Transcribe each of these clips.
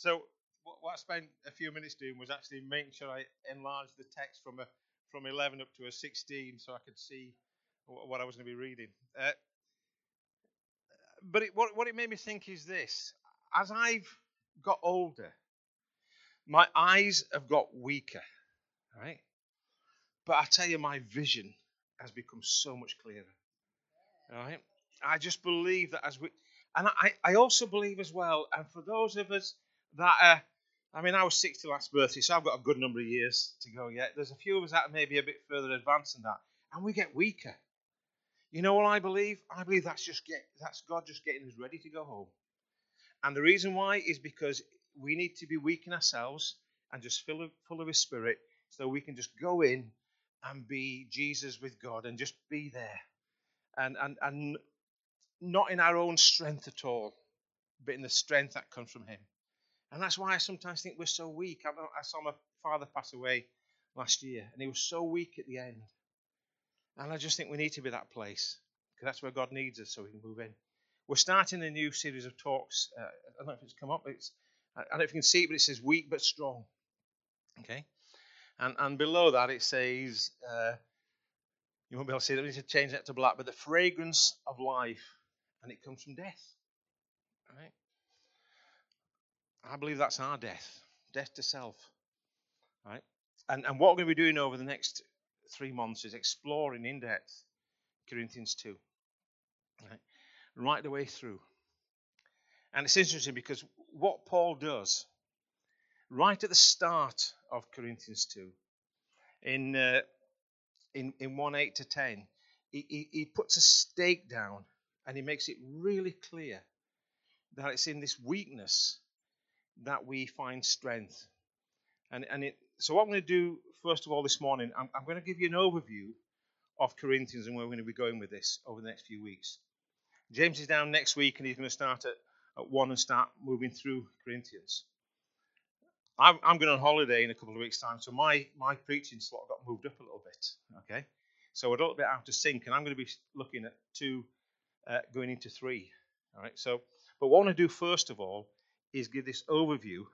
So what, I spent a few minutes doing was actually making sure I enlarged the text from a from 11 up to a 16, so I could see what, what I was going to be reading. Uh, but it, what what it made me think is this: as I've got older, my eyes have got weaker, right? But I tell you, my vision has become so much clearer. Right? I just believe that as we, and I, I also believe as well, and for those of us that are, I mean, I was 60 last birthday, so I've got a good number of years to go yet. There's a few of us that are maybe a bit further advanced than that, and we get weaker. You know what I believe? I believe that's just get that's God just getting us ready to go home. And the reason why is because we need to be weak in ourselves and just full of, full of His Spirit so we can just go in and be Jesus with God and just be there. And, and, and not in our own strength at all, but in the strength that comes from Him. And that's why I sometimes think we're so weak. I, I saw my father pass away last year, and he was so weak at the end. And I just think we need to be that place because that's where God needs us so we can move in. We're starting a new series of talks. Uh, I don't know if it's come up. It's, I don't know if you can see it, but it says weak but strong. Okay? And, and below that it says, uh, you won't be able to see it, we need to change that to black, but the fragrance of life, and it comes from death. Right? I believe that's our death, death to self. Right? And, and what we're going to be doing over the next three months is exploring in depth Corinthians 2. Right? Right the way through. And it's interesting because what Paul does right at the start of Corinthians 2, in, uh, in, in 1 8 to 10, he, he, he puts a stake down and he makes it really clear that it's in this weakness that we find strength. And, and it, so, what I'm going to do first of all this morning, I'm, I'm going to give you an overview of Corinthians and where we're going to be going with this over the next few weeks. James is down next week and he's going to start at, at 1 and start moving through Corinthians. I'm, I'm going on holiday in a couple of weeks' time, so my, my preaching slot got moved up a little bit. Okay, so we're a little bit out of sync, and I'm going to be looking at two uh, going into three. All right, so but what I want to do first of all is give this overview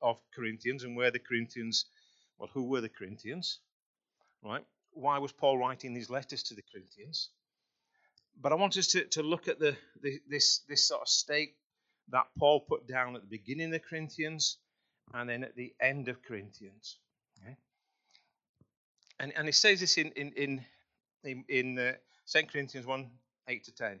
of Corinthians and where the Corinthians, well, who were the Corinthians, right? Why was Paul writing these letters to the Corinthians? But I want us to, to look at the, the this this sort of stake that Paul put down at the beginning of Corinthians and then at the end of Corinthians. Okay? And, and he says this in, in, in, in, in uh, 2 Corinthians 1 8 to 10.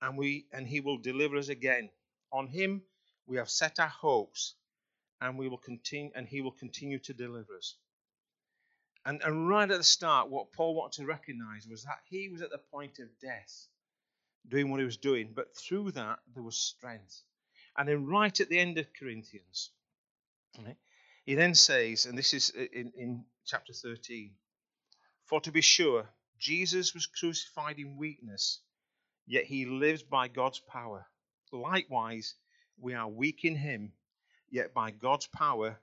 and, we, and He will deliver us again. On Him we have set our hopes, and, we will continue, and He will continue to deliver us. And, and right at the start, what Paul wanted to recognize was that he was at the point of death, doing what he was doing, but through that there was strength. And then, right at the end of Corinthians, right, he then says, and this is in, in chapter 13 For to be sure, Jesus was crucified in weakness, yet he lives by God's power. Likewise, we are weak in him, yet by God's power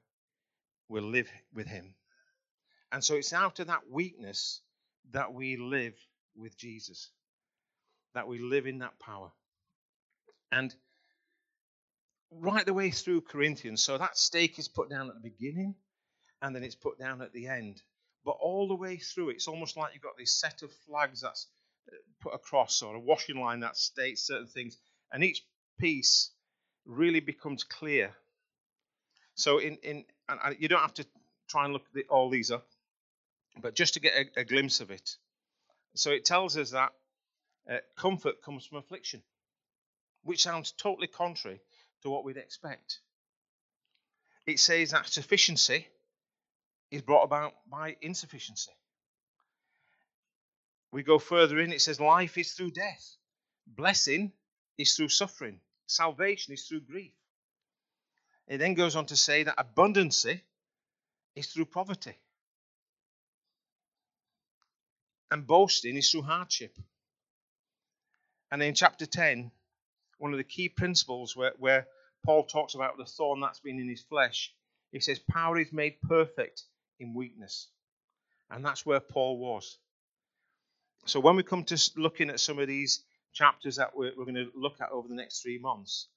we'll live with him. And so it's out of that weakness that we live with Jesus, that we live in that power. And right the way through Corinthians. So that stake is put down at the beginning and then it's put down at the end. But all the way through, it's almost like you've got this set of flags that's put across or a washing line that states certain things. And each piece really becomes clear. So in, in and you don't have to try and look at all these up, but just to get a, a glimpse of it. So it tells us that uh, comfort comes from affliction, which sounds totally contrary to what we'd expect. It says that sufficiency is brought about by insufficiency. We go further in, it says life is through death, blessing is through suffering, salvation is through grief. It then goes on to say that abundancy is through poverty. And boasting is through hardship. And in chapter 10, one of the key principles where, where Paul talks about the thorn that's been in his flesh, he says, Power is made perfect in weakness. And that's where Paul was. So when we come to looking at some of these chapters that we're, we're going to look at over the next three months,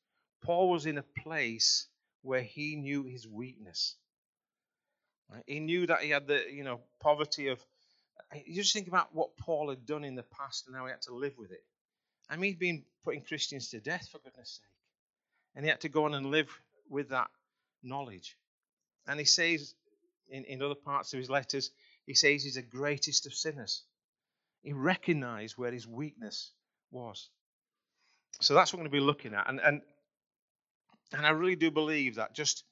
Paul was in a place where he knew his weakness. He knew that he had the, you know, poverty of. Uh, you just think about what Paul had done in the past and how he had to live with it. I mean, he'd been putting Christians to death, for goodness sake. And he had to go on and live with that knowledge. And he says in, in other parts of his letters, he says he's the greatest of sinners. He recognized where his weakness was. So that's what we're going to be looking at. And, and, and I really do believe that just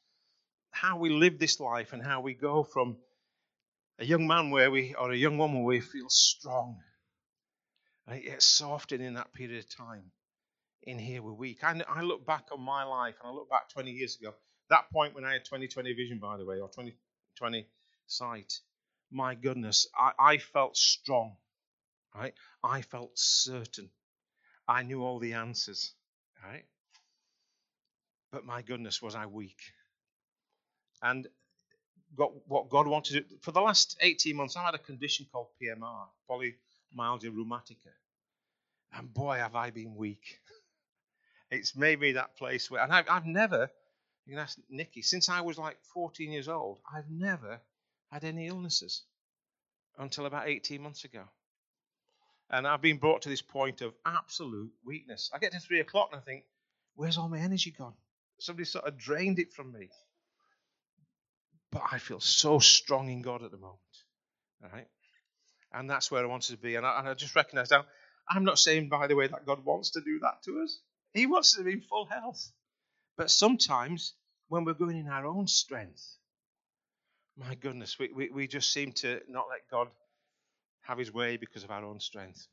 how we live this life and how we go from a young man where we, or a young woman where we feel strong. And yet so often in that period of time, in here we're weak. I, I look back on my life and I look back 20 years ago, that point when I had 2020 vision, by the way, or 2020 sight. My goodness, I, I felt strong, right? I felt certain. I knew all the answers, right? But my goodness, was I weak. And got what God wanted to do. For the last 18 months, I've had a condition called PMR, polymyalgia rheumatica. And boy, have I been weak. It's made me that place where, and I've, I've never, you can ask Nikki, since I was like 14 years old, I've never had any illnesses until about 18 months ago. And I've been brought to this point of absolute weakness. I get to three o'clock and I think, where's all my energy gone? Somebody sort of drained it from me. But I feel so strong in God at the moment. Right? And that's where I wanted to be. And I, and I just recognize now, I'm not saying, by the way, that God wants to do that to us. He wants us to be in full health. But sometimes, when we're going in our own strength, my goodness, we, we, we just seem to not let God have his way because of our own strength.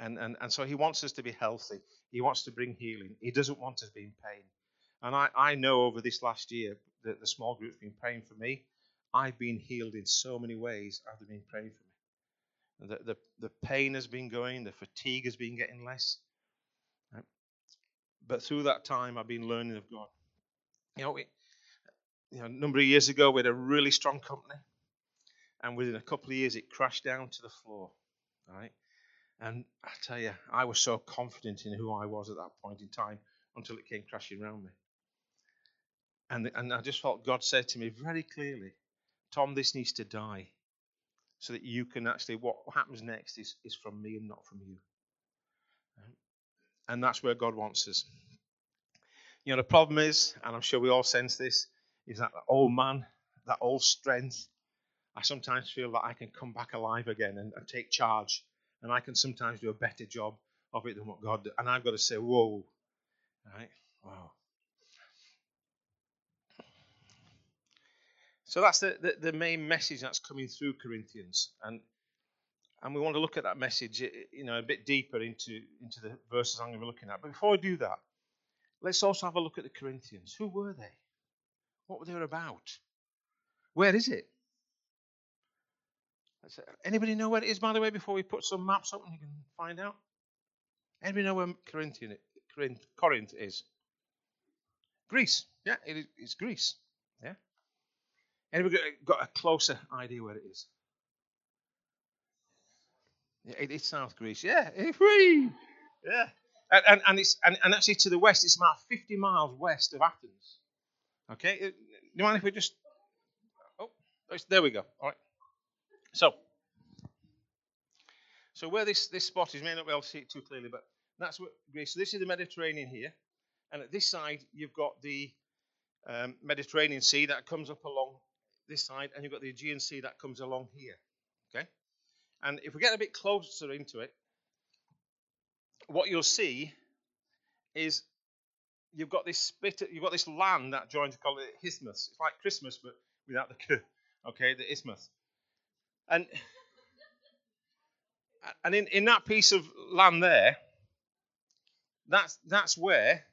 And, and, and so he wants us to be healthy. He wants to bring healing. He doesn't want us to be in pain. And I, I know over this last year that the small group's been praying for me. I've been healed in so many ways they've been praying for me. The, the, the pain has been going, the fatigue has been getting less. But through that time, I've been learning of God. You know, we, you know, a number of years ago, we had a really strong company and within a couple of years it crashed down to the floor right? And i tell you i was so confident in who i was at that point in time until it came crashing around me. And, and i just felt god said to me very clearly tom this needs to die so that you can actually what happens next is, is from me and not from you. Um, and that's where god wants us. You know the problem is and i'm sure we all sense this is that old man that old strength I sometimes feel that I can come back alive again and, and take charge. And I can sometimes do a better job of it than what God did. And I've got to say, whoa. Right? Wow. So that's the, the, the, main message that's coming through Corinthians. And and we want to look at that message you know, a bit deeper into, into the verses I'm going to be looking at. But before we do that, let's also have a look at the Corinthians. Who were they? What were they about? Where is it? Anybody know where it is, by the way, before we put some maps up and you can find out? Anybody know where Corinthian, Corinth is? Greece. Yeah, it is, it's Greece. Yeah. Anybody got a closer idea where it is? Yeah, it, it's South Greece. Yeah, free. Yeah. And, and, and, it's and, and actually to the west, it's about 50 miles west of Athens. Okay. Uh, do you mind if we just? Oh, there we go. All right. So, so where this, this spot is, you may not be able to see it too clearly, but that's what Greece. So this is the Mediterranean here, and at this side you've got the um, Mediterranean Sea that comes up along this side, and you've got the Aegean Sea that comes along here. Okay, and if we get a bit closer into it, what you'll see is you've got this bit, you've got this land that joins, call it isthmus. It's like Christmas, but without the k. Okay, the isthmus. And and in, in that piece of land there, that's that's where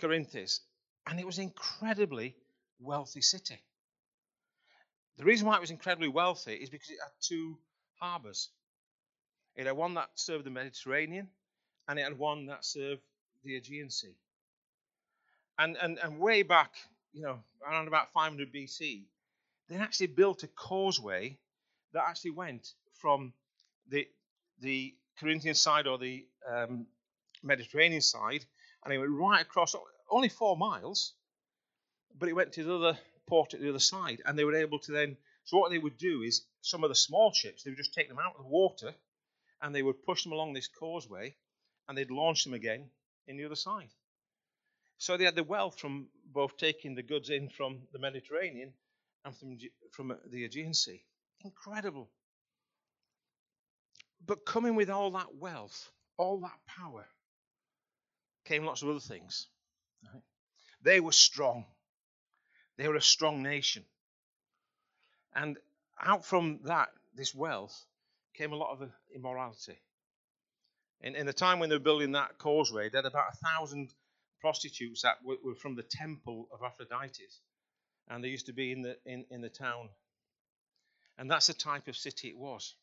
Corinth is. And it was an incredibly wealthy city. The reason why it was incredibly wealthy is because it had two harbours. It had one that served the Mediterranean, and it had one that served the Aegean Sea. And, and, and way back, you know, around about 500 BC, they actually built a causeway that actually went from the, the Corinthian side or the um, Mediterranean side, and it went right across, only four miles, but it went to the other port at the other side, and they were able to then. So what they would do is some of the small ships, they would just take them out of the water, and they would push them along this causeway, and they'd launch them again in the other side. So they had the wealth from both taking the goods in from the Mediterranean and from, from uh, the Aegean Sea. Incredible. But coming with all that wealth, all that power, came lots of other things. Right? They were strong. They were a strong nation. And out from that, this wealth, came a lot of uh, immorality. In, in the time when they were building that causeway, they had about a thousand prostitutes that were, were from the temple of Aphrodite. And they used to be in the, in, in the town. And that's the type of city it was.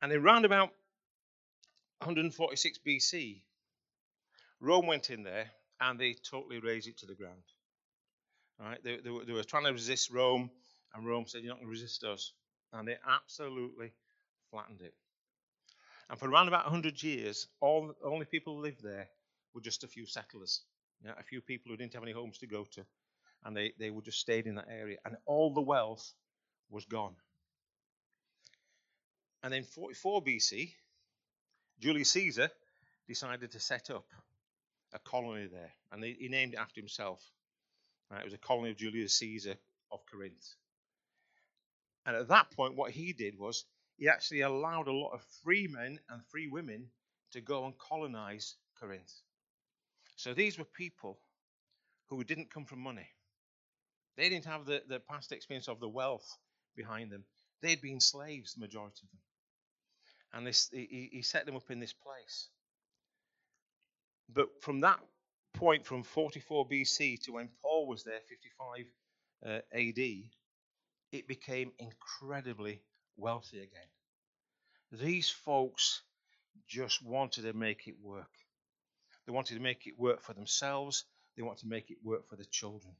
And then around about 146 BC, Rome went in there and they totally razed it to the ground. Right? They, they, were, they were trying to resist Rome, and Rome said, You're not going to resist us. And they absolutely flattened it. And for around about 100 years, all only people who lived there were just a few settlers, yeah, a few people who didn't have any homes to go to. And they, they would just stayed in that area. And all the wealth was gone. And then 44 BC, Julius Caesar decided to set up a colony there, and he named it after himself. Right, it was a colony of Julius Caesar of Corinth. And at that point, what he did was he actually allowed a lot of free men and free women to go and colonize Corinth. So these were people who didn't come from money. They didn't have the, the past experience of the wealth behind them. They'd been slaves, the majority of them and this, he, he set them up in this place. But from that point, from 44 BC to when Paul was there, 55 uh, AD, it became incredibly wealthy again. These folks just wanted to make it work. They wanted to make it work for themselves. They wanted to make it work for the children.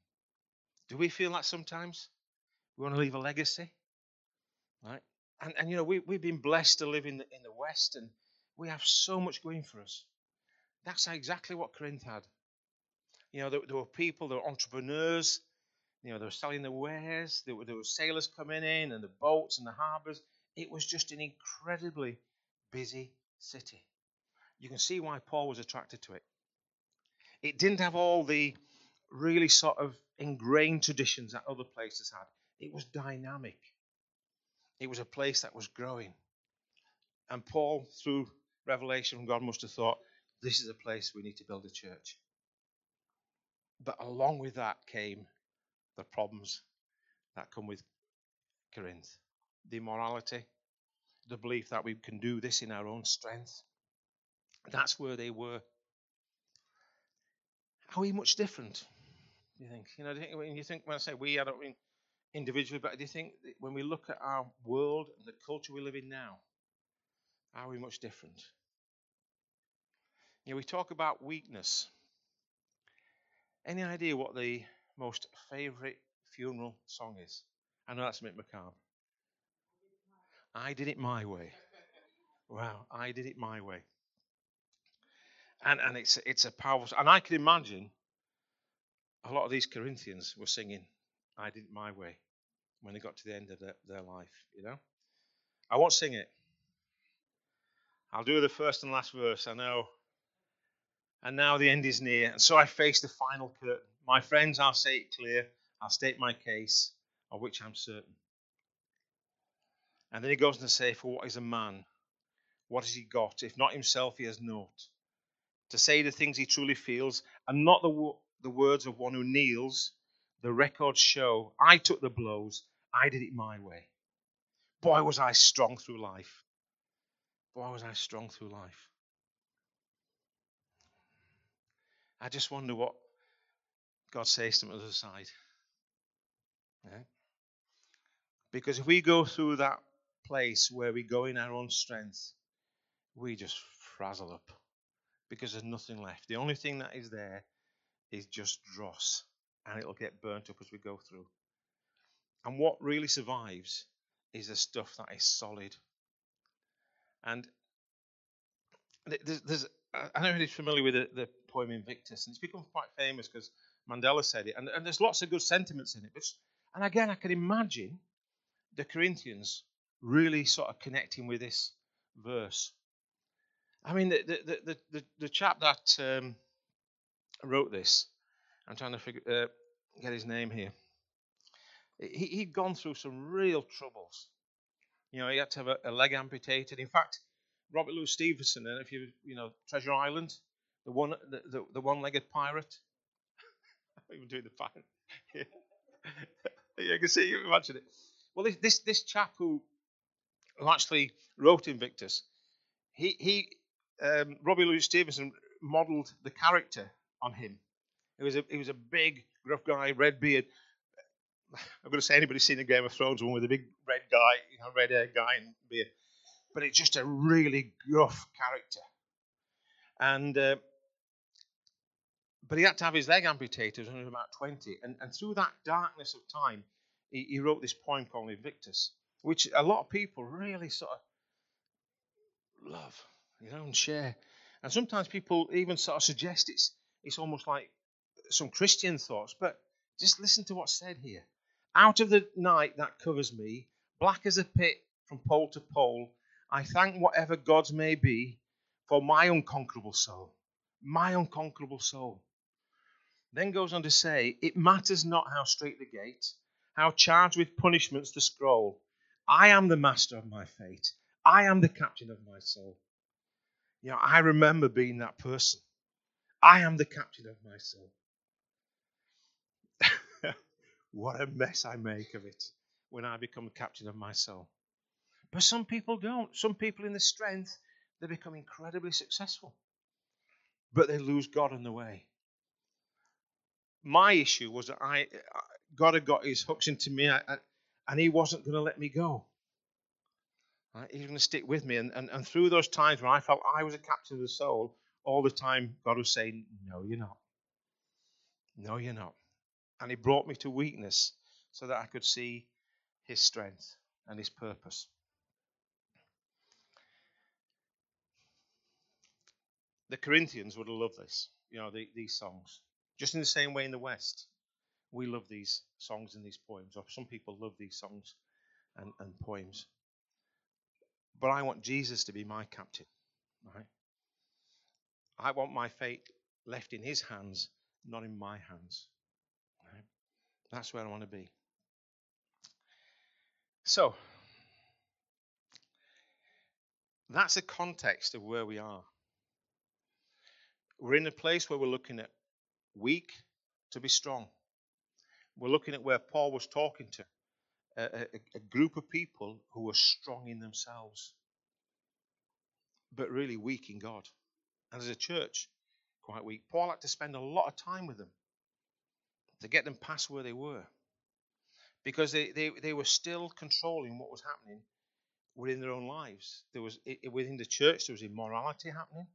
Do we feel that sometimes? We want to leave a legacy, right? and, and you know, we, we've been blessed to live in the, in the West, and we have so much going for us. That's exactly what Corinth had. You know, there, there were people, there were entrepreneurs, you know, they were selling their wares, there were, there were sailors coming in, and the boats and the harbors. It was just an incredibly busy city. You can see why Paul was attracted to it. It didn't have all the really sort of ingrained traditions that other places had, it was dynamic. It was a place that was growing. And Paul, through revelation from God, must have thought, this is a place we need to build a church. But along with that came the problems that come with Corinth the immorality, the belief that we can do this in our own strength. That's where they were. We much different? Do you think? You know, when you think when I say we, I don't mean individually, but do you think when we look at our world and the culture we live in now, are we much different? You know, we talk about weakness. Any idea what the most favourite funeral song is? I know that's a bit. I did it my way. Wow, I did it my way. And and it's it's a powerful and I can imagine a lot of these Corinthians were singing I did it my way when they got to the end of their, their life, you know? I won't sing it. I'll do the first and last verse, I know. And now the end is near, and so I face the final curtain. My friends, I'll say it clear. I'll state my case, of which I'm certain. And then he goes on to say, For what is a man? What has he got? If not himself, he has naught. To say the things he truly feels, and not the, the words of one who kneels, the records show I took the blows, I did it my way. Boy, was I strong through life. Boy, was I strong through life. I just wonder what God says to the other side. Yeah? Because if we go through that place where we go in our own strength, we just frazzle up because there's nothing left. The only thing that is there is just dross, and it'll get burnt up as we go through. And what really survives is the stuff that is solid. And there's, there's I know you're familiar with the, the, poem Invictus, and it's become quite famous because Mandela said it, and, and, there's lots of good sentiments in it. But, and again, I can imagine the Corinthians really sort of connecting with this verse. I mean, the the the the, the chap that um, wrote this, I'm trying to figure, uh, get his name here. He, he'd gone through some real troubles. You know, he had to have a, a leg amputated. In fact, Robert Louis Stevenson, and if you you know Treasure Island, the one the, the, the one-legged pirate. I'm even doing the pirate. yeah. you can see, you imagine it. Well, this this, this chap who, who actually wrote Invictus, he he um, Robbie Louis Stevenson modelled the character on him. He was a he was a big gruff guy, red beard. I'm going to say anybody seen a Game of Thrones one with a big red guy, you know, red hair guy and beard but it's just a really gruff character. And uh, but he had to have his leg amputated when he was about 20. And, and through that darkness of time, he, he, wrote this poem called Invictus, which a lot of people really sort of love, you know, and share. And sometimes people even sort of suggest it's it's almost like some Christian thoughts, but just listen to what's said here. Out of the night that covers me, black as a pit from pole to pole, I thank whatever gods may be for my unconquerable soul. My unconquerable soul. Then goes on to say, It matters not how straight the gate, how charged with punishments the scroll. I am the master of my fate. I am the captain of my soul. You know, I remember being that person. I am the captain of my soul. what a mess I make of it when I become captain of my soul. But some people don't. Some people in the strength, they become incredibly successful. But they lose God in the way. My issue was that I uh, God had got his hooks into me and he wasn't going to let me go. He was going to stick with me. And, and, and through those times when I felt I was a captain of the soul, all the time God was saying, No, you're not. No, you're not. And he brought me to weakness so that I could see his strength and his purpose. the Corinthians would have loved this, you know, the, these songs. Just in the same way in the West, we love these songs and these poems, or some people love these songs and, and poems. But I want Jesus to be my captain, right? I want my fate left in his hands, not in my hands. Right? That's where I want to be. So, that's the context of where we are. We're in a place where we're looking at weak to be strong. We're looking at where Paul was talking to a, a, a group of people who were strong in themselves, but really weak in God. And as a church, quite weak. Paul had to spend a lot of time with them to get them past where they were. Because they, they, they were still controlling what was happening within their own lives. There was within the church there was immorality happening.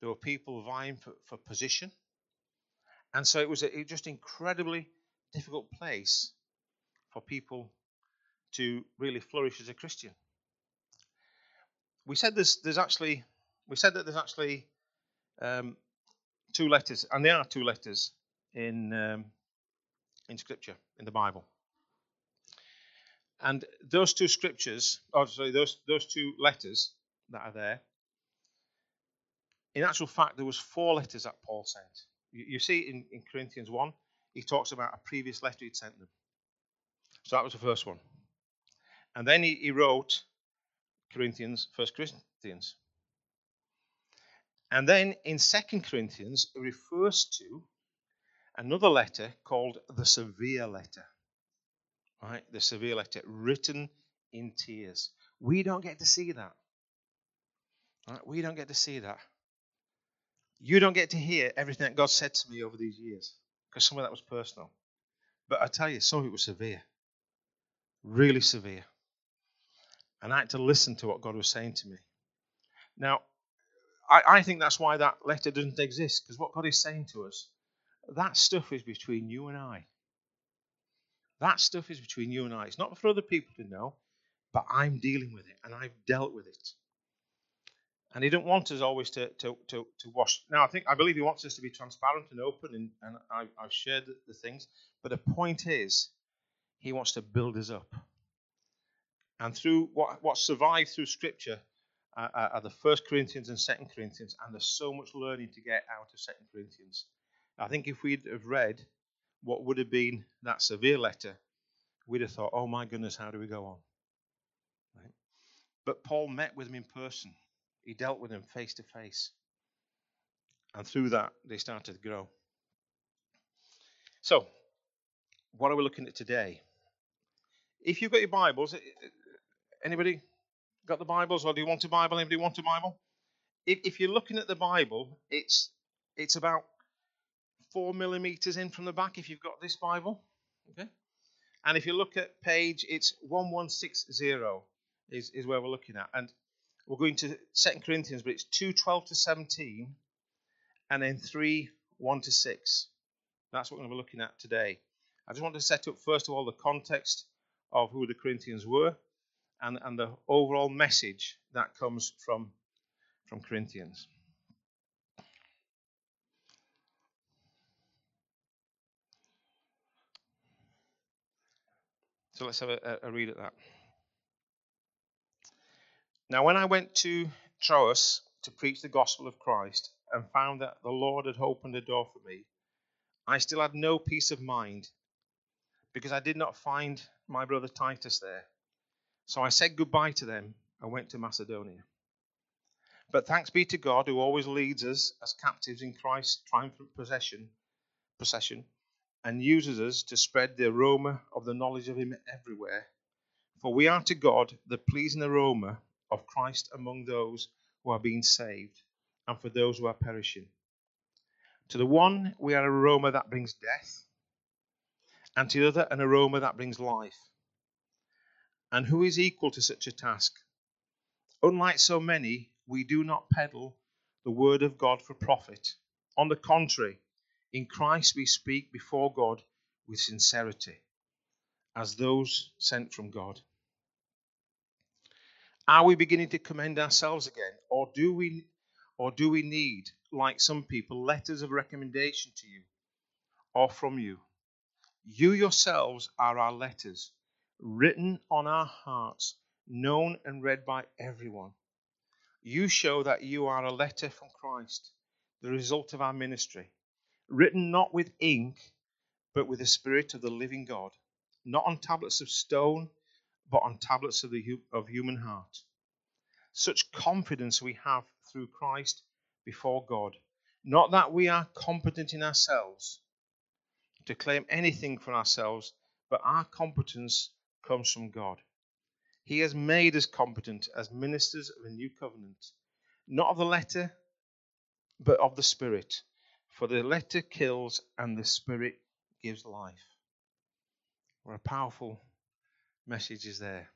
There were people vying for, for position. And so it was a it just incredibly difficult place for people to really flourish as a Christian. We said there's, there's actually we said that there's actually um, two letters, and there are two letters in um, in Scripture in the Bible. And those two scriptures, oh sorry, those those two letters that are there in actual fact, there was four letters that Paul sent. You, you see in, in Corinthians 1, he talks about a previous letter he'd sent them. So that was the first one. And then he, he wrote Corinthians, First Corinthians. And then in Second Corinthians, it refers to another letter called the severe letter. Right? The severe letter, written in tears. We don't get to see that. Right? We don't get to see that. You don't get to hear everything that God said to me over these years. because some of that was personal. But I tell you, some of it was severe, really severe. And I had to listen to what God was saying to me. Now, I, I think that's why that letter doesn't exist, because what God is saying to us, that stuff is between you and I. That stuff is between you and I. It's not for other people to know, but I'm dealing with it and I've dealt with it. And he don't want us always to, to, to, to wash. Now, I think I believe he wants us to be transparent and open, and, and I, have shared the, the things. But the point is, he wants to build us up. And through what, what survived through Scripture uh are the First Corinthians and Second Corinthians, and there's so much learning to get out of Second Corinthians. I think if we'd have read what would have been that severe letter, we'd have thought, "Oh my goodness, how do we go on?" Right? But Paul met with them in person. He dealt with them face to face, and through that, they started to grow. So, what are we looking at today? If you've got your Bibles, Anybody got the Bibles, or do you want a Bible? Anybody want a Bible? If, if you're looking at the Bible, it's it's about four millimeters in from the back. If you've got this Bible, okay. And if you look at page, it's 1160 is, is where we're looking at. And we're going to Second Corinthians, but it's 212 to 17, and then 3 1 to 6. That's what we're going to be looking at today. I just want to set up, first of all, the context of who the Corinthians were and, and the overall message that comes from, from Corinthians. So let's have a, a, read at that. Now, when I went to Troas to preach the gospel of Christ and found that the Lord had opened a door for me, I still had no peace of mind because I did not find my brother Titus there. So I said goodbye to them and went to Macedonia. But thanks be to God who always leads us as captives in Christ's triumphant possession, procession and uses us to spread the aroma of the knowledge of Him everywhere. For we are to God the pleasing aroma of Christ among those who are being saved and for those who are perishing. To the one, we are an aroma that brings death, and to the other, an aroma that brings life. And who is equal to such a task? Unlike so many, we do not peddle the word of God for profit. On the contrary, in Christ we speak before God with sincerity, as those sent from God. Are we beginning to commend ourselves again, or do we or do we need, like some people, letters of recommendation to you or from you? You yourselves are our letters written on our hearts, known and read by everyone. You show that you are a letter from Christ, the result of our ministry, written not with ink, but with the Spirit of the living God, not on tablets of stone, but on tablets of, the, of human heart. Such confidence we have through Christ before God. Not that we are competent in ourselves to claim anything for ourselves, but our competence comes from God. He has made us competent as ministers of a new covenant, not of the letter, but of the Spirit. For the letter kills and the Spirit gives life. What a powerful message is there.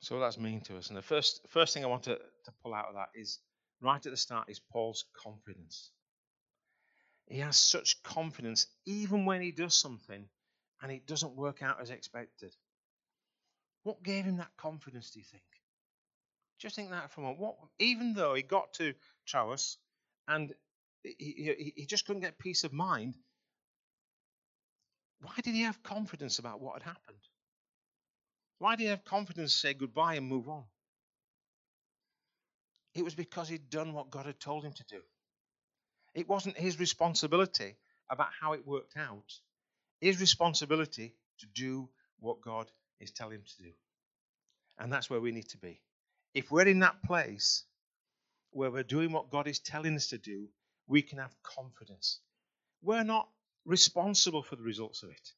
So that's mean to us. And the first first thing I want to, to pull out of that is right at the start is Paul's confidence. He has such confidence even when he does something and it doesn't work out as expected. What gave him that confidence, do you think? Just think that for a moment. What, even though he got to Troas and he, he, he just couldn't get peace of mind, why did he have confidence about what had happened? Why did he have confidence to say goodbye and move on? It was because he'd done what God had told him to do. It wasn't his responsibility about how it worked out. His responsibility to do what God is telling him to do. And that's where we need to be. If we're in that place where we're doing what God is telling us to do, we can have confidence. We're not responsible for the results of it.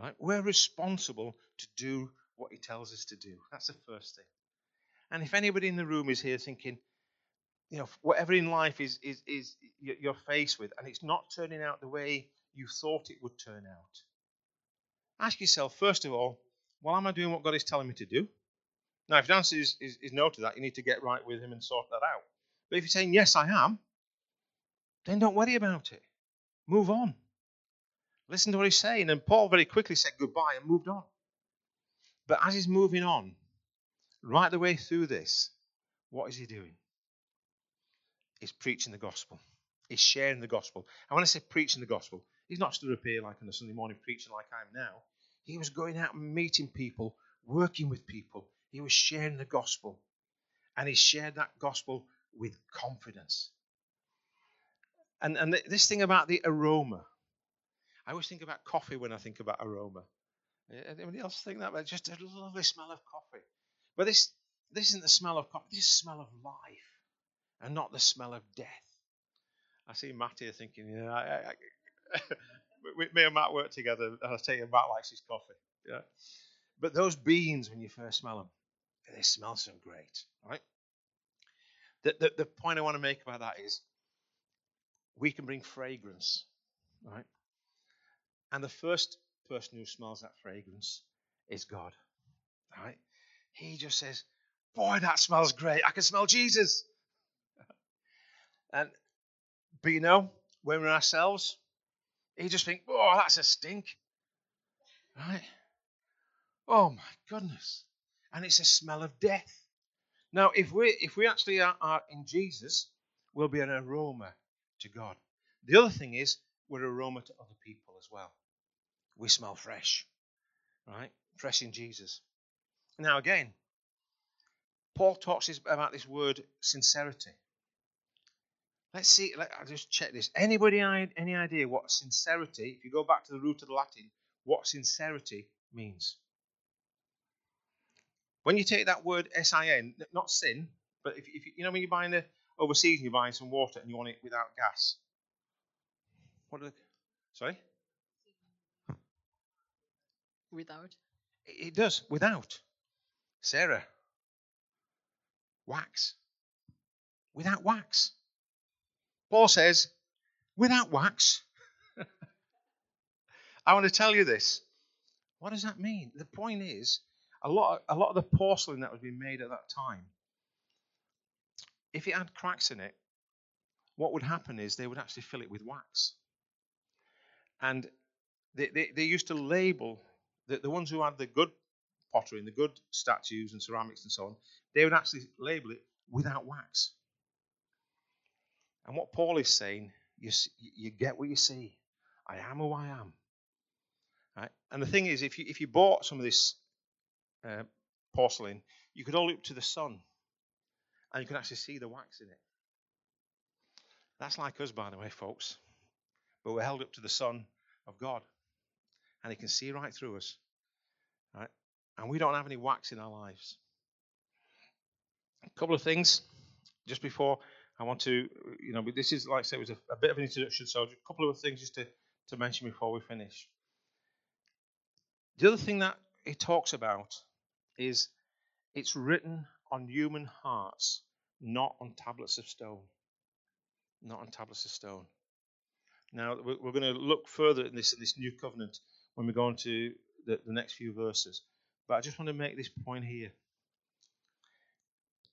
Right? We're responsible to do what he tells us to do. That's the first thing. And if anybody in the room is here thinking, you know, whatever in life is, is, is you're faced with, and it's not turning out the way you thought it would turn out, ask yourself, first of all, well, am I doing what God is telling me to do? Now, if the answer is, is, is no to that, you need to get right with Him and sort that out. But if you're saying, yes, I am, then don't worry about it. Move on. Listen to what he's saying. And Paul very quickly said goodbye and moved on. But as he's moving on, right the way through this, what is he doing? He's preaching the gospel. He's sharing the gospel. And when I say preaching the gospel, he's not stood up here like on a Sunday morning preaching like I am now. He was going out and meeting people, working with people. He was sharing the gospel. And he shared that gospel with confidence. And, and this thing about the aroma, I always think about coffee when I think about aroma. Anybody else think that? But just a lovely smell of coffee. But this this isn't the smell of coffee. This is the smell of life, and not the smell of death. I see Matt here thinking, yeah, I, I, I, me and Matt work together, and I tell you, Matt likes his coffee. Yeah. But those beans, when you first smell them, they smell so great, right? The, the, the point I want to make about that is we can bring fragrance, right? And the first person who smells that fragrance is God. Right? He just says, Boy, that smells great. I can smell Jesus. And but you know, when we're ourselves, he just think, Oh, that's a stink. Right? Oh my goodness. And it's a smell of death. Now, if we if we actually are, are in Jesus, we'll be an aroma to God. The other thing is we're aroma to other people as well we smell fresh, right? Fresh in Jesus. Now, again, Paul talks about this word sincerity. Let's see. Let, I'll just check this. Anybody any idea what sincerity? If you go back to the root of the Latin, what sincerity means? When you take that word sin, not sin, but if, if you know when you're buying a overseas and you're buying some water and you want it without gas. What? Are the, sorry. Without? It does, without. Sarah. Wax. Without wax. Paul says, without wax. I want to tell you this. What does that mean? The point is, a lot, of, a lot of the porcelain that was being made at that time, if it had cracks in it, what would happen is they would actually fill it with wax. And they, they, they used to label the, the ones who had the good pottery and the good statues and ceramics and so on, they would actually label it without wax. And what Paul is saying, you, you get what you see. I am who I am. Right? And the thing is, if you, if you bought some of this uh, porcelain, you could hold it up to the sun and you can actually see the wax in it. That's like us, by the way, folks. But we're held up to the sun of God and he can see right through us. Right? And we don't have any wax in our lives. A couple of things just before I want to, you know, this is like I said, it was a, a bit of an introduction, so a couple of things just to, to mention before we finish. The other thing that it talks about is it's written on human hearts, not on tablets of stone. Not on tablets of stone. Now, we're going to look further in this, in this new covenant when we go on to the, the next few verses. But I just want to make this point here.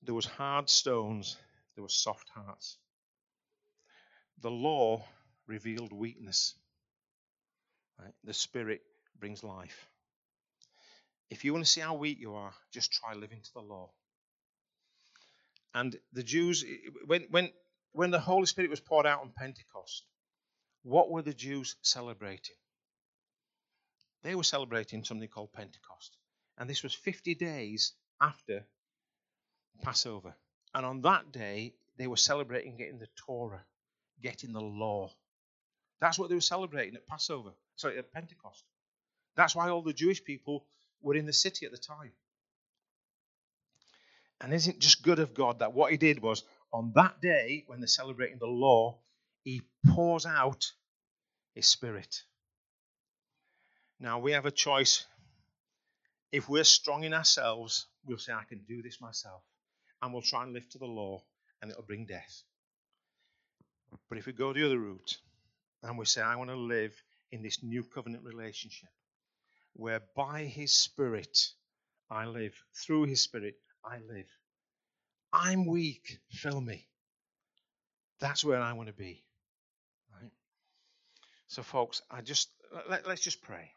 There was hard stones, there were soft hearts. The law revealed weakness. Right? The spirit brings life. If you want to see how weak you are, just try living to the law. And the Jews, when, when, when the Holy Spirit was poured out on Pentecost, what were the Jews celebrating? They were celebrating something called Pentecost. And this was 50 days after Passover. And on that day, they were celebrating getting the Torah, getting the law. That's what they were celebrating at Passover, sorry, at Pentecost. That's why all the Jewish people were in the city at the time. And isn't just good of God that what He did was on that day, when they're celebrating the law, He pours out His Spirit. Now we have a choice. If we're strong in ourselves, we'll say, I can do this myself. And we'll try and live to the law, and it'll bring death. But if we go the other route and we say, I want to live in this new covenant relationship, where by His Spirit I live, through His Spirit I live. I'm weak, fill me. That's where I want to be. Right? So, folks, I just let, us just pray.